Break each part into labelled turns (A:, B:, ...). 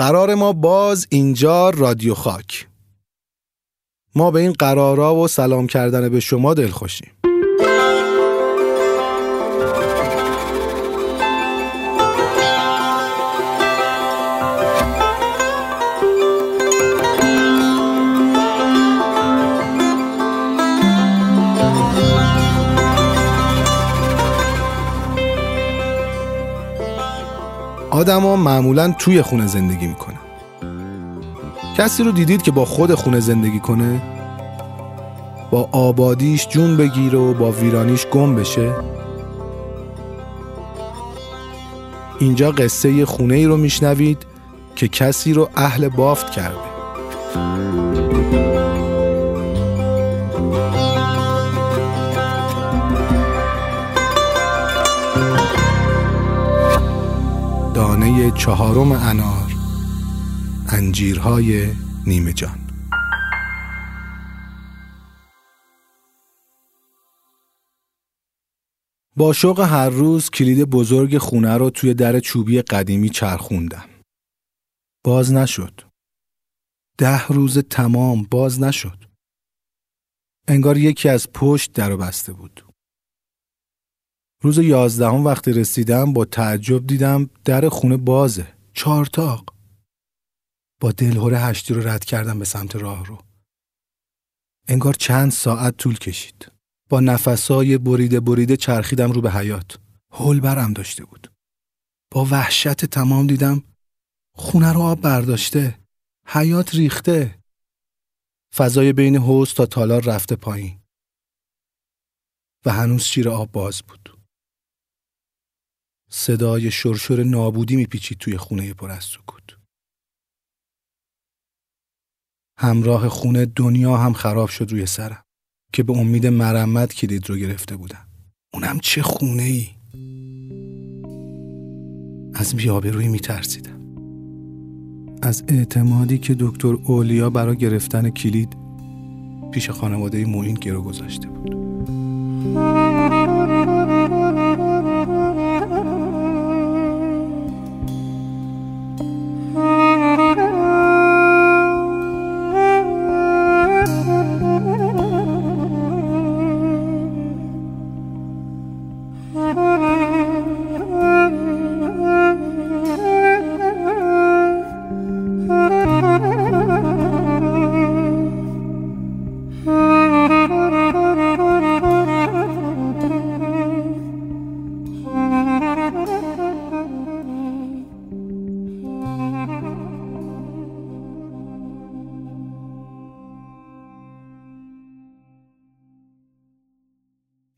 A: قرار ما باز اینجا رادیو خاک. ما به این قرارا و سلام کردن به شما دل آدما معمولا توی خونه زندگی می‌کنن کسی رو دیدید که با خود خونه زندگی کنه؟ با آبادیش جون بگیره و با ویرانیش گم بشه؟ اینجا قصه خونه ای رو میشنوید که کسی رو اهل بافت کرده. چهارم انار انجیرهای نیمه جان با شوق هر روز کلید بزرگ خونه رو توی در چوبی قدیمی چرخوندم. باز نشد. ده روز تمام باز نشد. انگار یکی از پشت در بسته بود. روز یازدهم وقتی رسیدم با تعجب دیدم در خونه بازه. چارتاق. با دلهوره هشتی رو رد کردم به سمت راه رو. انگار چند ساعت طول کشید. با نفسای بریده بریده چرخیدم رو به حیات. هول برم داشته بود. با وحشت تمام دیدم خونه رو آب برداشته. حیات ریخته. فضای بین حوز تا تالار رفته پایین. و هنوز شیر آب باز بود. صدای شرشر نابودی میپیچید توی خونه پر از سکوت. همراه خونه دنیا هم خراب شد روی سرم. که به امید مرمت کلید رو گرفته بودم اونم چه خونه ای از بیابروی میترسیدم از اعتمادی که دکتر اولیا برای گرفتن کلید پیش خانواده موین گرو گذاشته بود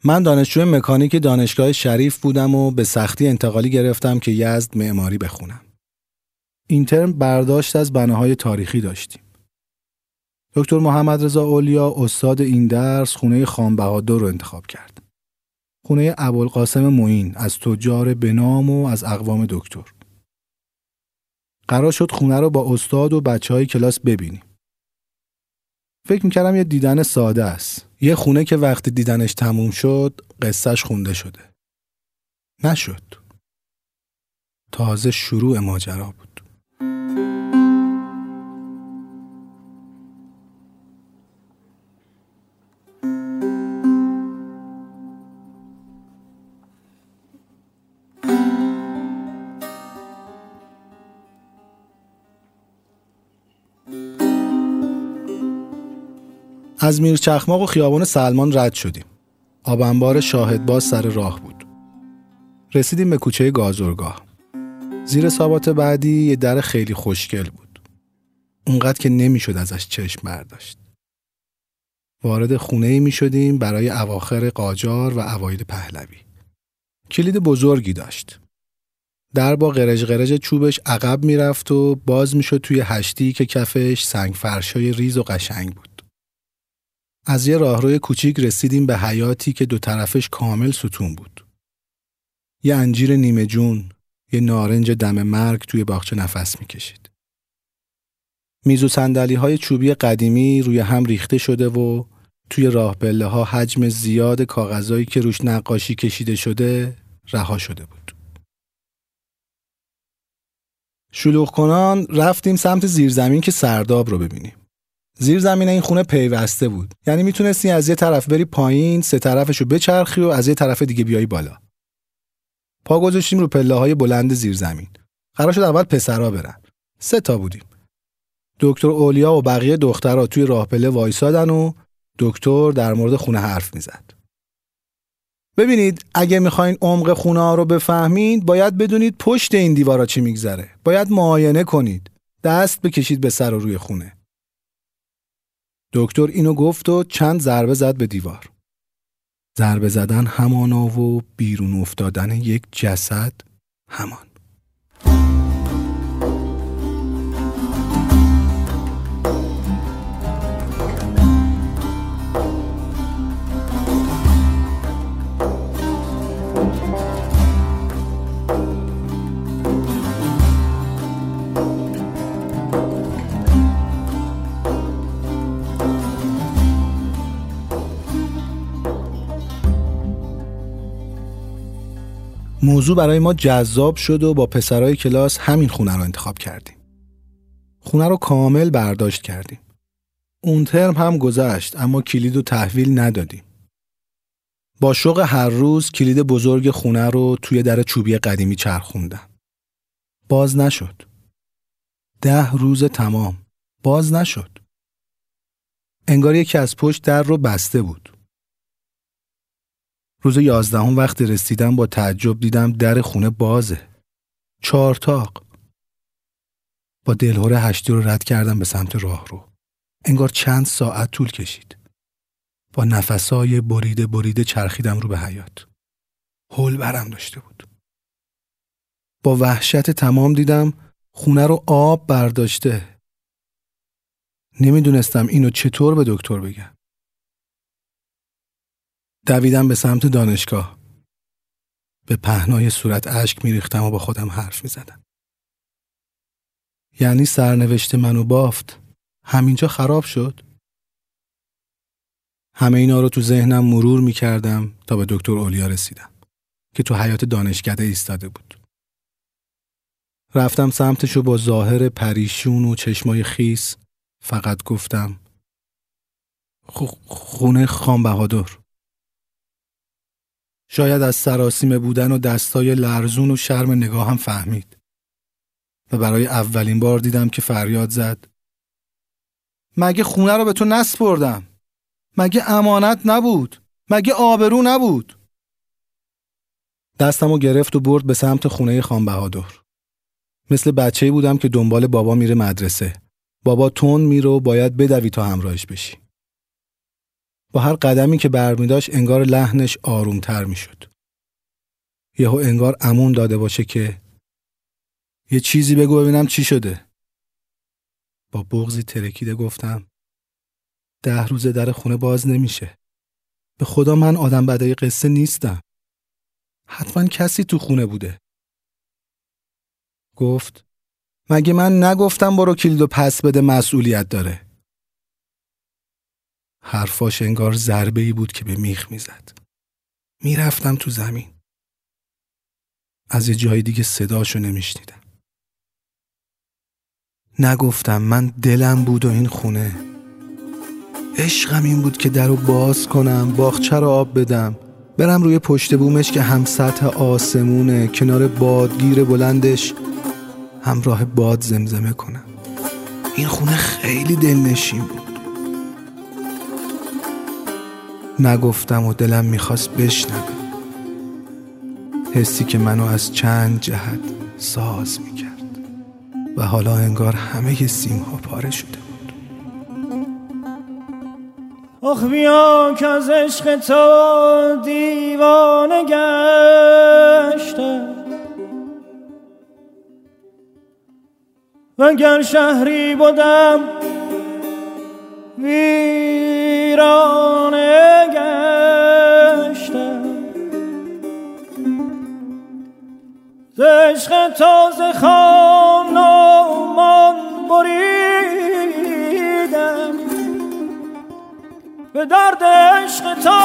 A: من دانشجو مکانیک دانشگاه شریف بودم و به سختی انتقالی گرفتم که یزد معماری بخونم. این ترم برداشت از بناهای تاریخی داشتیم. دکتر محمد رضا اولیا استاد این درس خونه خان بهادر رو انتخاب کرد. خونه ابوالقاسم معین از تجار بنام و از اقوام دکتر. قرار شد خونه رو با استاد و بچه های کلاس ببینیم. فکر می‌کردم یه دیدن ساده است. یه خونه که وقتی دیدنش تموم شد قصهش خونده شده. نشد. تازه شروع ماجرا از میرچخماق و خیابان سلمان رد شدیم. آبنبار شاهدباز سر راه بود. رسیدیم به کوچه گازرگاه. زیر سابات بعدی یه در خیلی خوشگل بود. اونقدر که نمی‌شد ازش چشم برداشت. وارد خونه ای می شدیم برای اواخر قاجار و اوایل پهلوی. کلید بزرگی داشت. در با قرج قرج چوبش عقب می‌رفت و باز می‌شد توی هشتی که کفش سنگ فرشای ریز و قشنگ بود. از یه راهروی کوچیک رسیدیم به حیاتی که دو طرفش کامل ستون بود. یه انجیر نیمه جون، یه نارنج دم مرگ توی باغچه نفس می‌کشید. میز و سندلی های چوبی قدیمی روی هم ریخته شده و توی راه بله ها حجم زیاد کاغذایی که روش نقاشی کشیده شده رها شده بود. شلوغ کنان رفتیم سمت زیرزمین که سرداب رو ببینیم. زیرزمین این خونه پیوسته بود. یعنی می‌تونستی از یه طرف بری پایین، سه طرفش رو بچرخی و از یه طرف دیگه بیای بالا. پا گذاشتیم رو پله های بلند زیرزمین. قرار شد اول پسرا برن. سه تا بودیم. دکتر اولیا و بقیه دخترها توی راه پله وایسادن و دکتر در مورد خونه حرف می‌زد. ببینید اگه می‌خواین عمق خونه ها رو بفهمید باید بدونید پشت این دیوارا چی میگذره. باید معاینه کنید. دست بکشید به سر و روی خونه. دکتر اینو گفت و چند ضربه زد به دیوار. ضربه زدن همانا و بیرون افتادن یک جسد همان. موضوع برای ما جذاب شد و با پسرای کلاس همین خونه رو انتخاب کردیم. خونه رو کامل برداشت کردیم. اون ترم هم گذشت اما کلید و تحویل ندادیم. با شوق هر روز کلید بزرگ خونه رو توی در چوبی قدیمی چرخوندم. باز نشد. ده روز تمام. باز نشد. انگار یکی از پشت در رو بسته بود. روز یازدهم وقتی رسیدم با تعجب دیدم در خونه بازه. چارتاق. با دلهوره هشتی رو رد کردم به سمت راه رو. انگار چند ساعت طول کشید. با نفسای بریده بریده چرخیدم رو به حیات. هول برم داشته بود. با وحشت تمام دیدم خونه رو آب برداشته. نمی‌دونستم اینو چطور به دکتر بگم. دویدم به سمت دانشگاه. به پهنای صورت اشک میریختم و با خودم حرف می‌زدم. یعنی سرنوشت منو بافت همینجا خراب شد؟ همه اینا رو تو ذهنم مرور می‌کردم تا به دکتر اولیا رسیدم که تو حیات دانشکده ایستاده بود. رفتم سمتشو با ظاهر پریشون و چشمای خیس فقط گفتم خونه خان بهادر شاید از سراسیمه بودن و دستای لرزون و شرم نگاه هم فهمید. و برای اولین بار دیدم که فریاد زد. مگه خونه رو به تو نسپردم؟ مگه امانت نبود؟ مگه آبرو نبود؟ دستمو گرفت و برد به سمت خونه خان بهادر. مثل بچه بودم که دنبال بابا میره مدرسه. بابا تون میره و باید بدوی تا همراهش بشی. با هر قدمی که برمیداشت انگار لحنش آرومتر می‌شد. یهو انگار امون داده باشه که یه چیزی بگو ببینم چی شده. با بغزی ترکیده گفتم ده روزه در خونه باز نمیشه. به خدا من آدم بدای قصه نیستم. حتما کسی تو خونه بوده. گفت مگه من نگفتم برو کلیدو پس بده مسئولیت داره. حرفاش انگار ضربه ای بود که به میخ می‌زد. می‌رفتم تو زمین. از یه جای دیگه صداشو نمیشنیدم. نگفتم من دلم بود و این خونه عشقم این بود که درو باز کنم باخچه رو آب بدم برم روی پشت بومش که هم سطح آسمونه کنار بادگیر بلندش همراه باد زمزمه کنم این خونه خیلی دلنشین بود نگفتم و دلم می‌خواست بشنوه. حسی که منو از چند جهت ساز می‌کرد. و حالا انگار همه سیم ها پاره شده بود.
B: آخ بیا که از عشق تو دیوانه گشته. و گر شهری بودم تازه خان من بریدم. به درد عشق تا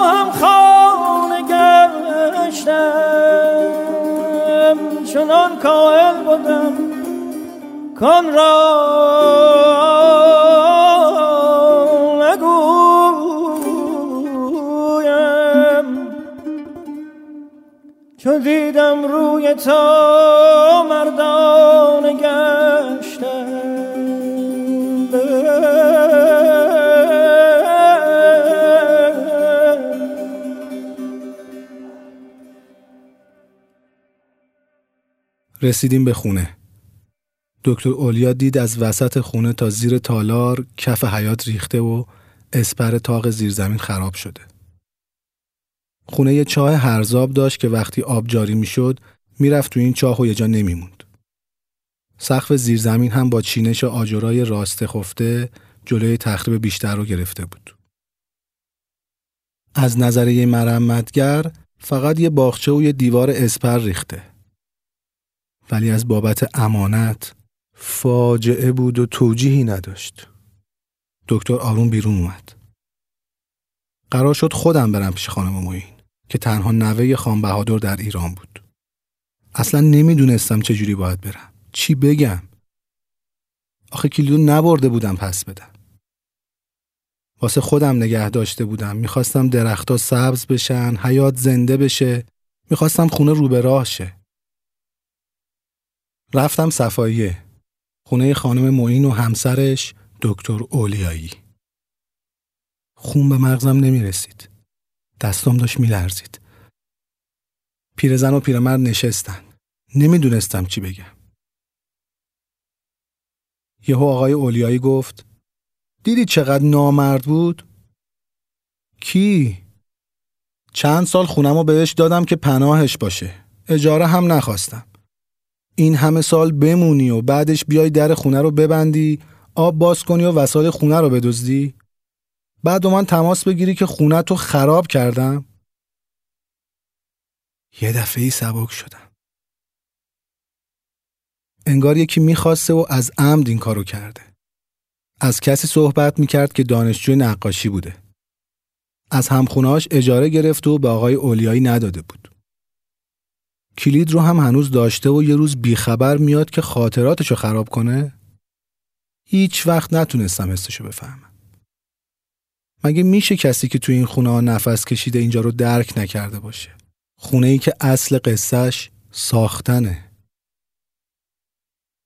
B: هم خانه گشتم. چنان کائل بودم کن را چو دیدم روی تا مردان
A: رسیدیم به خونه. دکتر اولیا دید از وسط خونه تا زیر تالار کف حیات ریخته و اسپر تاق زیرزمین خراب شده. خونه یه چاه هرزاب داشت که وقتی آب جاری می‌شد می‌رفت تو این چاه و یه جا نمیموند. سقف زیرزمین هم با چینش آجرای راست خفته جلوی تخریب بیشتر رو گرفته بود. از نظر یه مرمتگر فقط یه باغچه و یه دیوار اسپر ریخته. ولی از بابت امانت فاجعه بود و توجیهی نداشت. دکتر آروم بیرون اومد. قرار شد خودم برم پیش خانم موین که تنها نوه خان بهادر در ایران بود. اصلا نمی‌دونستم چجوری باید برم. چی بگم؟ آخه کلیدو نبرده بودم پس بدم. واسه خودم نگه داشته بودم. می‌خواستم درختها سبز بشن، حیات زنده بشه. می‌خواستم خونه رو به راه شه. رفتم صفاییه خونه خانم معین و همسرش دکتر اولیایی خون به مغزم نمی رسید دستم داشت می لرزید پیرزن و پیرمرد نشستن. نمی‌دونستم چی بگم. یهو آقای اولیایی گفت دیدی چقدر نامرد بود؟ کی؟ چند سال خونم رو بهش دادم که پناهش باشه. اجاره هم نخواستم. این همه سال بمونی و بعدش بیای در خونه رو ببندی آب باز کنی و وسایل خونه رو بدزدی؟ بعد من تماس بگیری که خونه تو خراب کردم. یه دفعه ای سبک شدم. انگار یکی می‌خواسته و از عمد این کارو کرده. از کسی صحبت می‌کرد که دانشجوی نقاشی بوده. از همخونهاش اجاره گرفت و به آقای اولیایی نداده بود. کلید رو هم هنوز داشته و یه روز بیخبر میاد که خاطراتشو خراب کنه؟ هیچ وقت نتونستم حسشو بفهمم. مگه میشه کسی که تو این خونه ها نفس کشیده اینجا رو درک نکرده باشه؟ خونه ای که اصل قصهش ساختنه.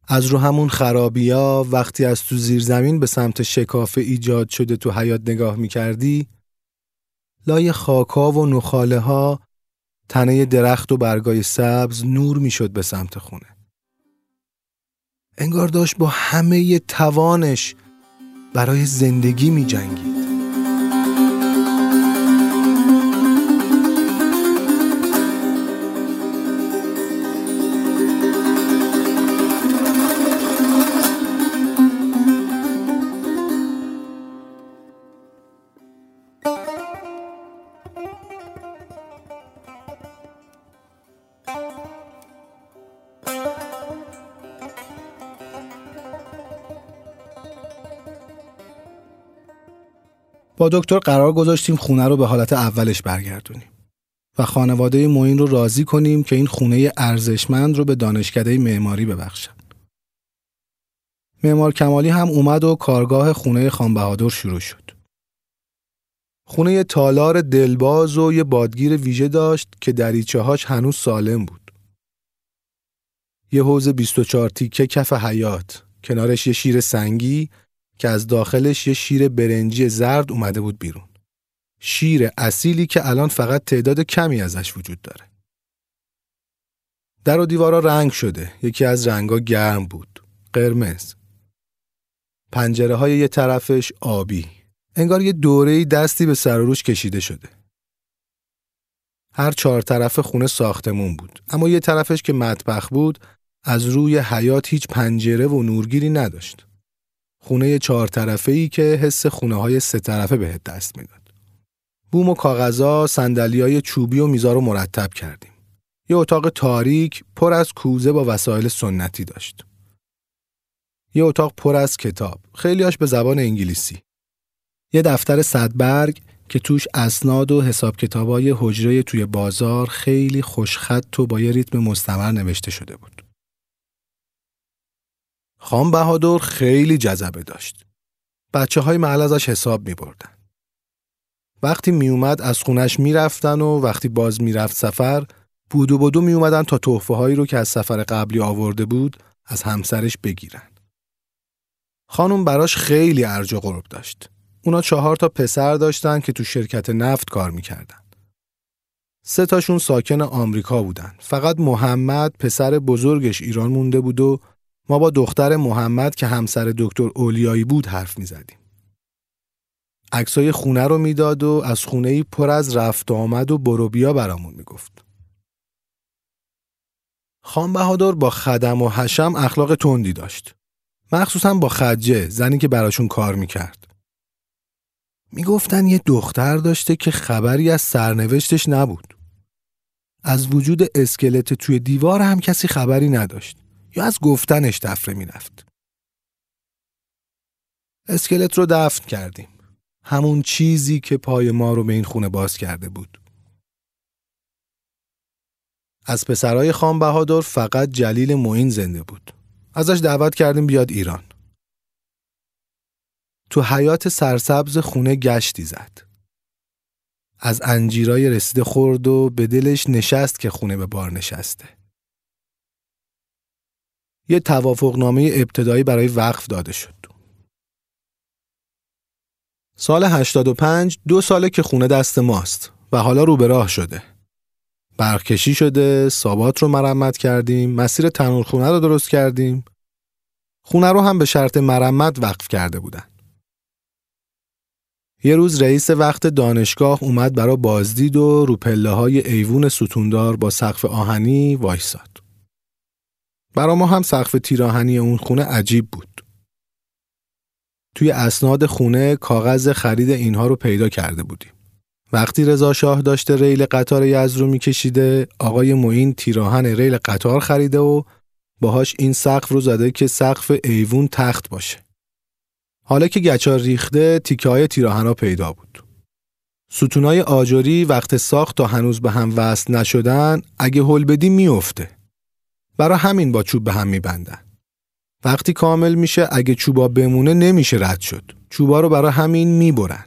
A: از رو همون خرابیا وقتی از تو زیر زمین به سمت شکافه ایجاد شده تو حیات نگاه می‌کردی لای خاکا و نخاله ها تنه درخت و برگای سبز نور می‌شد به سمت خونه. انگار داشت با همه توانش برای زندگی می جنگید. دکتر قرار گذاشتیم خونه رو به حالت اولش برگردونیم و خانواده معین رو راضی کنیم که این خونه ارزشمند رو به دانشکده معماری ببخشن. معمار کمالی هم اومد و کارگاه خونه خان بهادر شروع شد. خونه تالار دلباز و یه بادگیر ویژه داشت که دریچه هاش هنوز سالم بود. یه حوز 24 تیکه کف حیات، کنارش یه شیر سنگی که از داخلش یه شیر برنجی زرد اومده بود بیرون. شیر اصیلی که الان فقط تعداد کمی ازش وجود داره. در و دیوارا رنگ شده. یکی از رنگا گرم بود. قرمز. پنجره های یه طرفش آبی. انگار یه دوره دستی به سر روش کشیده شده. هر چهار طرف خونه ساختمون بود. اما یه طرفش که مطبخ بود از روی حیات هیچ پنجره و نورگیری نداشت. خونه چهار طرفه ای که حس خونه های سه طرفه بهت دست می‌داد. بوم و کاغذا، های چوبی و میزا رو مرتب کردیم. یه اتاق تاریک پر از کوزه با وسایل سنتی داشت. یه اتاق پر از کتاب، خیلیاش به زبان انگلیسی. یه دفتر صدبرگ که توش اسناد و حساب کتابای حجره توی بازار خیلی خوشخط و با یه ریتم مستمر نوشته شده بود. خان بهادر خیلی جذبه داشت. بچه های محل ازش حساب می بردن. وقتی می اومد از خونش می رفتن و وقتی باز می رفت سفر بودو بودو می اومدن تا تحفه هایی رو که از سفر قبلی آورده بود از همسرش بگیرن. خانم براش خیلی ارج و غرب داشت. اونا چهار تا پسر داشتن که تو شرکت نفت کار می‌کردن. سه تاشون ساکن آمریکا بودن. فقط محمد پسر بزرگش ایران مونده بود و ما با دختر محمد که همسر دکتر اولیایی بود حرف می‌زدیم. عکسای خونه رو می‌داد و از خونه ای پر از رفت آمد و برو بیا برامون می‌گفت. خان بهادر با خدم و حشم اخلاق تندی داشت. مخصوصا با خجه زنی که براشون کار می‌کرد. می‌گفتن یه دختر داشته که خبری از سرنوشتش نبود. از وجود اسکلت توی دیوار هم کسی خبری نداشت یا از گفتنش دفره می‌رفت. اسکلت رو دفن کردیم. همون چیزی که پای ما رو به این خونه باز کرده بود. از پسرای خان بهادر فقط جلیل معین زنده بود. ازش دعوت کردیم بیاد ایران. تو حیات سرسبز خونه گشتی زد. از انجیرای رسیده خورد و به دلش نشست که خونه به بار نشسته. یه توافقنامه ابتدایی برای وقف داده شد. سال 85 دو ساله که خونه دست ماست و حالا رو به راه شده. برخکشی شده، سابات رو مرمت کردیم، مسیر تنور خونه رو درست کردیم. خونه رو هم به شرط مرمت وقف کرده بودن. یه روز رئیس وقت دانشگاه اومد برا بازدید و رو پله های ایوون ستوندار با سقف آهنی وایساد. برا ما هم سقف تیراهنی اون خونه عجیب بود. توی اسناد خونه کاغذ خرید اینها رو پیدا کرده بودیم. وقتی رضا شاه داشته ریل قطار یزد رو میکشیده آقای معین تیراهن ریل قطار خریده و باهاش این سقف رو زده که سقف ایوون تخت باشه. حالا که گچار ریخته تیکه های تیراهنا پیدا بود. ستونای آجوری وقت ساخت تا هنوز به هم وصل نشدن اگه هل بدی میافته. برا همین با چوب به هم میبندن. وقتی کامل میشه اگه چوبا بمونه نمیشه رد شد. چوبا رو برا همین می‌برن.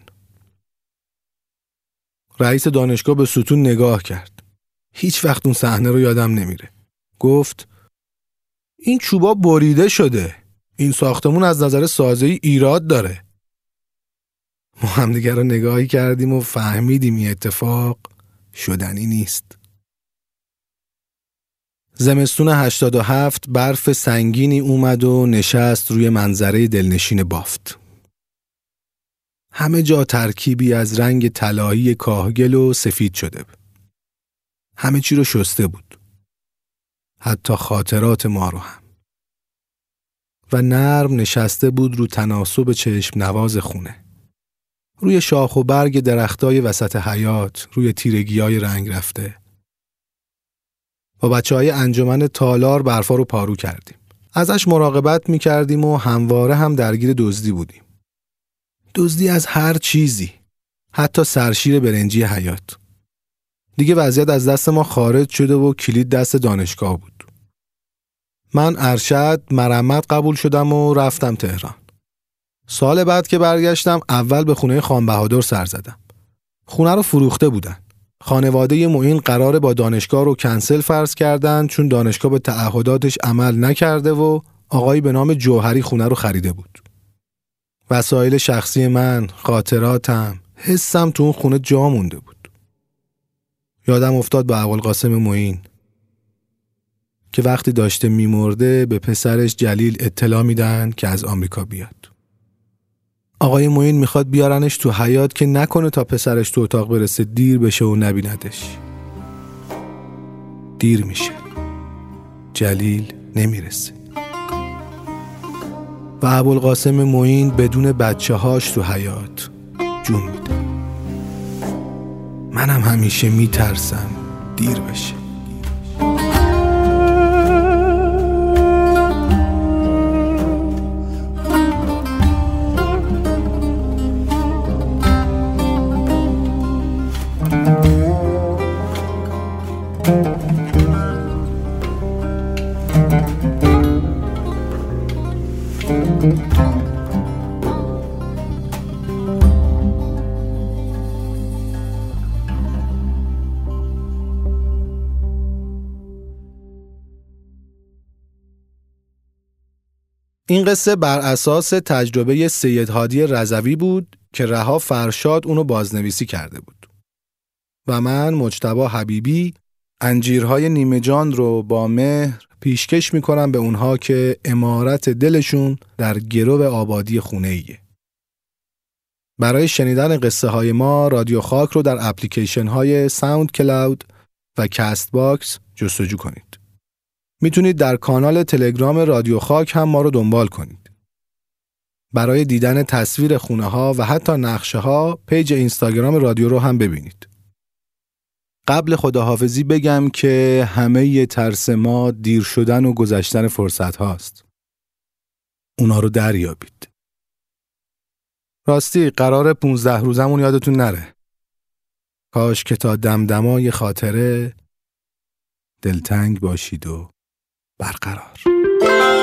A: رئیس دانشگاه به ستون نگاه کرد. هیچ وقت اون صحنه رو یادم نمیره. گفت این چوبا بریده شده. این ساختمون از نظر سازه ایراد داره. ما همدیگر رو نگاهی کردیم و فهمیدیم این اتفاق شدنی نیست. زمستون 87 برف سنگینی اومد و نشست روی منظره دلنشین بافت. همه جا ترکیبی از رنگ طلایی کاهگل و سفید شده بود. همه چی رو شسته بود. حتی خاطرات ما رو هم. و نرم نشسته بود رو تناسب چشم نواز خونه. روی شاخ و برگ درختای وسط حیات، روی تیرگی رنگ رفته. با بچه های انجمن تالار برفا رو پارو کردیم. ازش مراقبت می کردیم و همواره هم درگیر دزدی بودیم. دزدی از هر چیزی. حتی سرشیر برنجی حیات. دیگه وضعیت از دست ما خارج شده و کلید دست دانشگاه بود. من ارشد مرمت قبول شدم و رفتم تهران. سال بعد که برگشتم اول به خونه خان بهادر سر زدم. خونه رو فروخته بودن. خانواده معین قرار با دانشگاه رو کنسل فرض کردن چون دانشگاه به تعهداتش عمل نکرده و آقایی به نام جوهری خونه رو خریده بود. وسایل شخصی من، خاطراتم، حسم تو اون خونه جا مونده بود. یادم افتاد با اول قاسم معین که وقتی داشته میمرده به پسرش جلیل اطلاع میدن که از آمریکا بیاد. آقای موین می‌خواد بیارنش تو حیات که نکنه تا پسرش تو اتاق برسه دیر بشه و نبیندش. دیر میشه. جلیل نمی‌رسه. و ابوالقاسم موین بدون بچه هاش تو حیات جون میده. منم همیشه میترسم دیر بشه. این قصه بر اساس تجربه سید هادی رضوی بود که رها فرشاد اونو بازنویسی کرده بود. و من مجتبی حبیبی انجیرهای نیمه جان رو با مهر پیشکش می‌کنم به اونها که عمارت دلشون در گرو آبادی خونه ایه. برای شنیدن قصه های ما رادیو خاک رو در اپلیکیشن های SoundCloud و Castbox جستجو کنید. می‌تونید در کانال تلگرام رادیو خاک هم ما رو دنبال کنید. برای دیدن تصویر خونه ها و حتی نقشه ها پیج اینستاگرام رادیو رو هم ببینید. قبل خداحافظی بگم که همه ی ترس ما دیر شدن و گذشتن فرصت هاست. اونا رو دریابید. راستی قرار 15 روزمون یادتون نره. کاش که تا دمدمای خاطره دلتنگ باشید و برقرار.